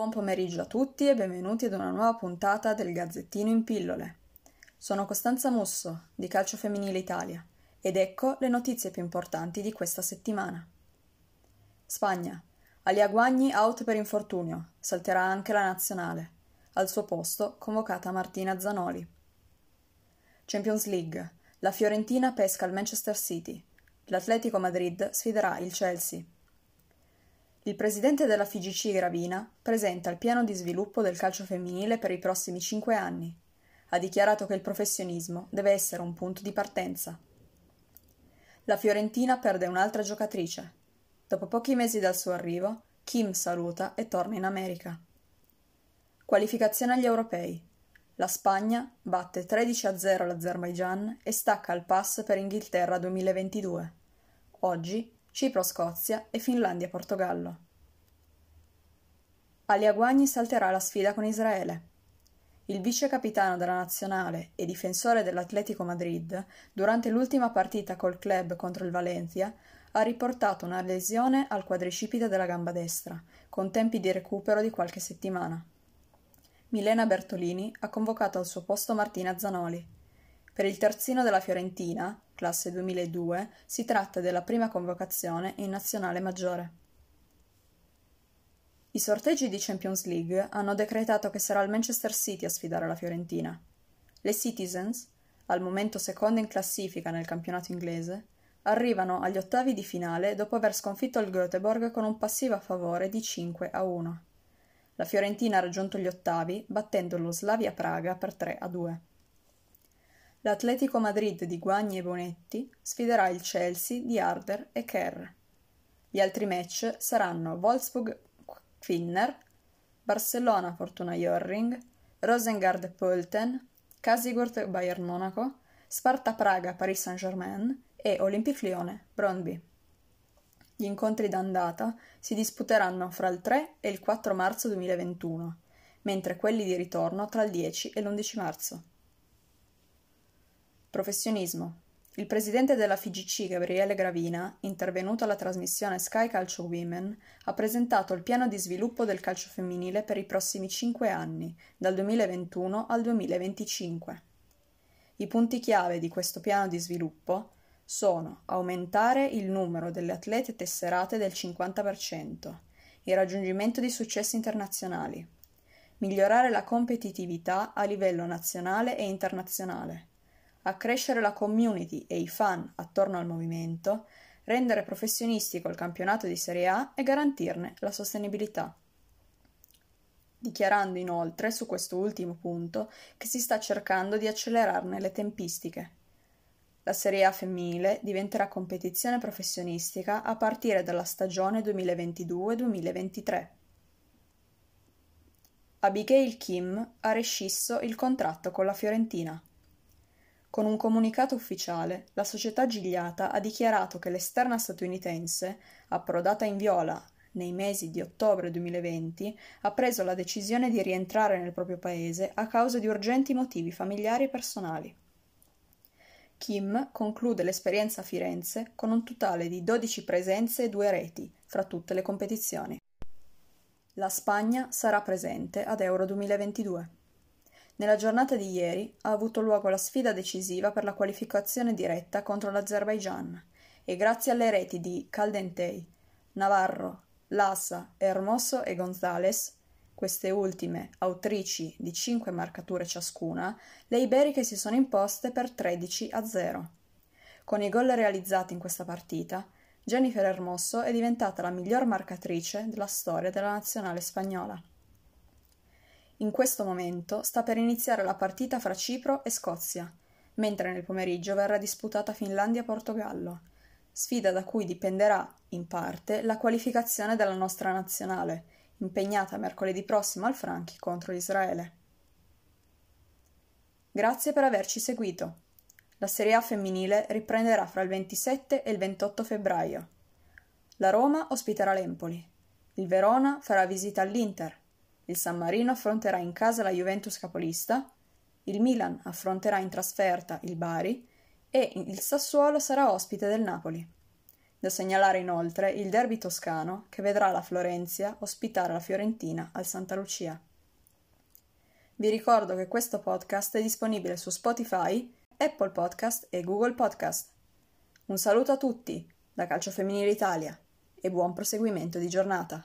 Buon pomeriggio a tutti e benvenuti ad una nuova puntata del Gazzettino in pillole. Sono Costanza Musso di Calcio Femminile Italia ed ecco le notizie più importanti di questa settimana. Spagna. Alia Guagni out per infortunio, salterà anche la nazionale. Al suo posto convocata Martina Zanoli. Champions League. La Fiorentina pesca il Manchester City. L'Atletico Madrid sfiderà il Chelsea. Il presidente della FIGC Gravina presenta il piano di sviluppo del calcio femminile per i prossimi cinque anni. Ha dichiarato che il professionismo deve essere un punto di partenza. La Fiorentina perde un'altra giocatrice. Dopo pochi mesi dal suo arrivo, Kim saluta e torna in America. Qualificazione agli europei. La Spagna batte 13 a 0 l'Azerbaigian e stacca il pass per Inghilterra 2022. Oggi Cipro-Scozia e Finlandia-Portogallo. Alia Guagni salterà la sfida con Israele. Il vice capitano della nazionale e difensore dell'Atletico Madrid, durante l'ultima partita col club contro il Valencia, ha riportato una lesione al quadricipite della gamba destra, con tempi di recupero di qualche settimana. Milena Bertolini ha convocato al suo posto Martina Zanoli. Per il terzino della Fiorentina, classe 2002, si tratta della prima convocazione in nazionale maggiore. I sorteggi di Champions League hanno decretato che sarà il Manchester City a sfidare la Fiorentina. Le Citizens, al momento seconda in classifica nel campionato inglese, arrivano agli ottavi di finale dopo aver sconfitto il Göteborg con un passivo a favore di 5 a 1. La Fiorentina ha raggiunto gli ottavi battendo lo Slavia Praga per 3 a 2. L'Atletico Madrid di Guagni e Bonetti sfiderà il Chelsea di Harder e Kerr. Gli altri match saranno Wolfsburg Finner, Barcellona Fortuna Jorring, Rosengard Pölten, Casigurt Bayern Monaco, Sparta Praga Paris Saint-Germain e Olympique Lione Brøndby. Gli incontri d'andata si disputeranno fra il 3 e il 4 marzo 2021, mentre quelli di ritorno tra il 10 e l'11 marzo. Professionismo. Il presidente della FIGC, Gabriele Gravina, intervenuto alla trasmissione Sky Calcio Women, ha presentato il piano di sviluppo del calcio femminile per i prossimi cinque anni, dal 2021 al 2025. I punti chiave di questo piano di sviluppo sono aumentare il numero delle atlete tesserate del 50%, il raggiungimento di successi internazionali, migliorare la competitività a livello nazionale e internazionale, accrescere la community e i fan attorno al movimento, rendere professionistico il campionato di Serie A e garantirne la sostenibilità. Dichiarando inoltre su questo ultimo punto che si sta cercando di accelerarne le tempistiche. La Serie A femminile diventerà competizione professionistica a partire dalla stagione 2022-2023. Abigail Kim ha rescisso il contratto con la Fiorentina. Con un comunicato ufficiale, la società Gigliata ha dichiarato che l'esterna statunitense, approdata in viola nei mesi di ottobre 2020, ha preso la decisione di rientrare nel proprio paese a causa di urgenti motivi familiari e personali. Kim conclude l'esperienza a Firenze con un totale di 12 presenze e due reti fra tutte le competizioni. La Spagna sarà presente ad Euro 2022. Nella giornata di ieri ha avuto luogo la sfida decisiva per la qualificazione diretta contro l'Azerbaigian e grazie alle reti di Caldentei, Navarro, Lassa, Hermoso e González, queste ultime autrici di cinque marcature ciascuna, le iberiche si sono imposte per 13 a 0. Con i gol realizzati in questa partita, Jennifer Hermoso è diventata la miglior marcatrice della storia della nazionale spagnola. In questo momento sta per iniziare la partita fra Cipro e Scozia, mentre nel pomeriggio verrà disputata Finlandia-Portogallo, sfida da cui dipenderà, in parte, la qualificazione della nostra nazionale, impegnata mercoledì prossimo al Franchi contro Israele. Grazie per averci seguito. La Serie A femminile riprenderà fra il 27 e il 28 febbraio. La Roma ospiterà l'Empoli. Il Verona farà visita all'Inter. Il San Marino affronterà in casa la Juventus capolista. Il Milan affronterà in trasferta il Bari e il Sassuolo sarà ospite del Napoli. Da segnalare inoltre il derby toscano che vedrà la Florenzia ospitare la Fiorentina al Santa Lucia. Vi ricordo che questo podcast è disponibile su Spotify, Apple Podcast e Google Podcast. Un saluto a tutti da Calcio Femminile Italia e buon proseguimento di giornata.